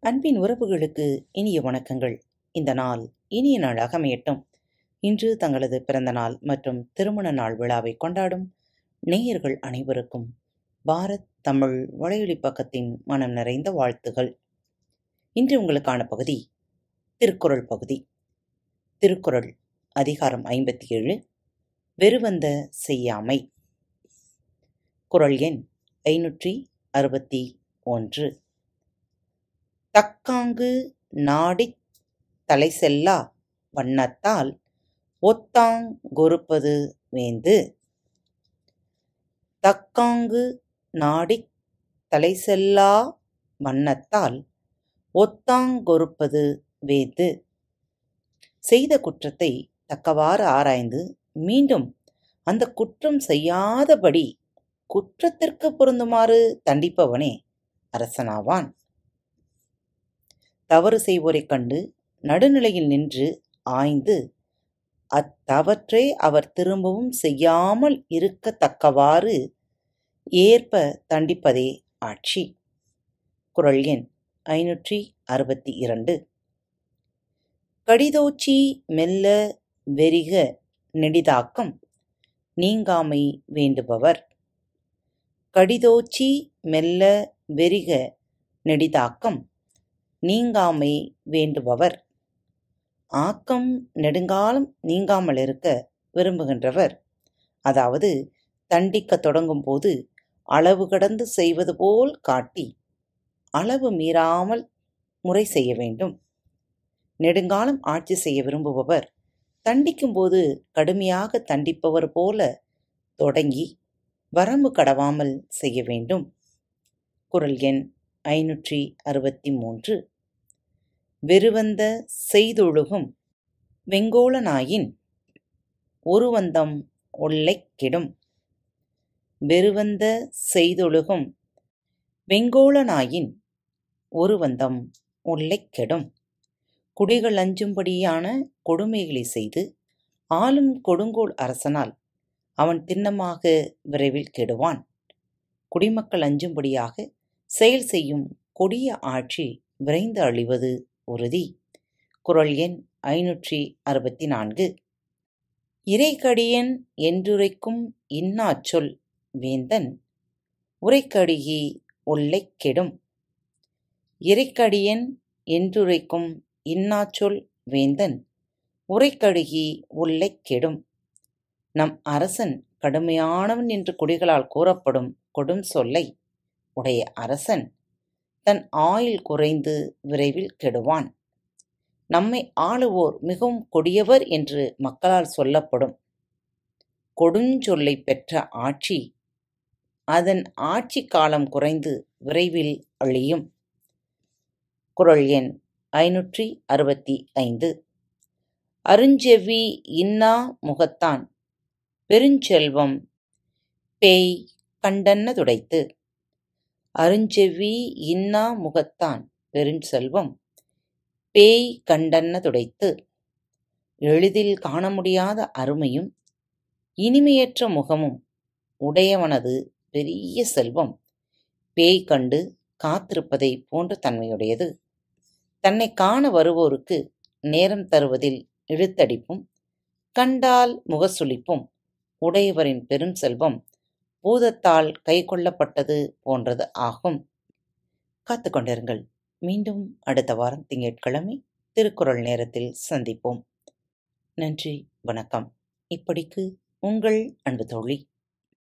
அன்பின் உறவுகளுக்கு இனிய வணக்கங்கள். இந்த நாள் இனிய நாளாக அமையட்டும். இன்று தங்களது பிறந்த நாள் மற்றும் திருமண நாள் விழாவை கொண்டாடும் நேயர்கள் அனைவருக்கும் பாரத் தமிழ் வலையொலி பக்கத்தின் மனம் நிறைந்த வாழ்த்துகள். இன்று உங்களுக்கான பகுதி திருக்குறள் பகுதி. திருக்குறள் அதிகாரம் ஐம்பத்தி ஏழு வெறுவந்த செய்யாமை குறள் எண் ஐநூற்றி அறுபத்தி ஒன்று. தக்காங்கு நாடித் தலைசெல்லா வண்ணத்தால் ஒத்தாங்கொறுப்பது வேந்து. தக்காங்கு நாடித் தலைசெல்லா வண்ணத்தால் ஒத்தாங்கொறுப்பது வேந்து. செய்த குற்றத்தை தக்கவாறு ஆராய்ந்து மீண்டும் அந்த குற்றம் செய்யாதபடி குற்றத்திற்கு பொருந்துமாறு தண்டிப்பவனே அரசனாவான். தவறு செய்வோரைக் கண்டு நடுநிலையில் நின்று ஆய்ந்து அத்தவற்றை அவர் திரும்பவும் செய்யாமல் இருக்கத்தக்கவாறு ஏற்ப தண்டிப்பதே ஆட்சி. குறள் எண் ஐநூற்றி அறுபத்தி இரண்டு கடிதோச்சி மெல்ல வெறிக நெடிதாக்கம் நீங்காமை வேண்டுபவர். கடிதோச்சி மெல்ல வெறிக நெடிதாக்கம் நீங்காமை வேண்டுபவர். ஆக்கம் நெடுங்காலம் நீங்காமல் இருக்க விரும்புகின்றவர். அதாவது தண்டிக்க தொடங்கும் போது அளவு கடந்து செய்வது போல் காட்டி அளவு மீறாமல் முறை செய்ய வேண்டும். நெடுங்காலம் ஆட்சி செய்ய விரும்புபவர் தண்டிக்கும்போது கடுமையாக தண்டிப்பவர் போல தொடங்கி வரம்பு கடவாமல் செய்ய வேண்டும். குரல் எண் ஐநூற்றி அறுபத்தி மூன்று. வெறுவந்த செய்தொழுகும் வெங்கோளனாயின் ஒருவந்தம் ஒல்லைக் கெடும் வெறுவந்த செய்தொழுகும் வெங்கோளனாயின் ஒருவந்தம் ஒல்லைக் கெடும் குடிகள் அஞ்சும்படியான கொடுமைகளை செய்து ஆளும் கொடுங்கோல் அரசனால் அவன் திண்ணமாக விரைவில் கெடுவான். குடிமக்கள் அஞ்சும்படியாக செயல் செய்யும் கொடிய ஆட்சி விரைந்து அழிவது உறுதி. குரல் எண் ஐநூற்றி அறுபத்தி நான்கு இறைக்கடியன் என்றுரைக்கும் இன்னாச்சொல் வேந்தன் உரைக்கடியி ஒல்லைக் கெடும். இறைக்கடியன் என்றுரைக்கும் இன்னாச்சொல் வேந்தன் உரைக்கடுகி உள்ளைக் கெடும். நம் அரசன் கடுமையானவன் என்று குடிகளால் கூறப்படும் கொடும் சொல்லை உடைய அரசன் தன் ஆயுள் குறைந்து விரைவில் கெடுவான். நம்மை ஆளுவோர் மிகவும் கொடியவர் என்று மக்களால் சொல்லப்படும். கொடுஞ்சொல்லை பெற்ற ஆட்சி அதன் ஆட்சி காலம் குறைந்து விரைவில் அழியும். குரல் எண் ஐநூற்றி அறுபத்தி ஐந்து. அருஞ்செவி இன்னா முகத்தான் பெருஞ்செல்வம் பேய் கண்டன்ன துடைத்து. அருஞ்செவ்வி இன்னா முகத்தான் பெருஞ்செல்வம் பேய் கண்டன்ன துடைத்து எளிதில் காண முடியாத அருமையும் இனிமையற்ற முகமும் உடையவனது பெரிய செல்வம். பேய் கண்டு காத்திருப்பதை போன்ற தன்மையுடையது. தன்னை காண வருவோருக்கு நேரம் தருவதில் இழுத்தடிப்பும் கண்டால் முகசுளிப்பும் உடையவரின் பெரும் செல்வம். பூதத்தால் கை கொள்ளப்பட்டது போன்றது ஆகும். காத்து கொண்டிருங்கள். மீண்டும் அடுத்த வாரம் திங்கட்கிழமை திருக்குறள் நேரத்தில் சந்திப்போம். நன்றி வணக்கம். இப்படிக்கு உங்கள் அன்பு தோழி.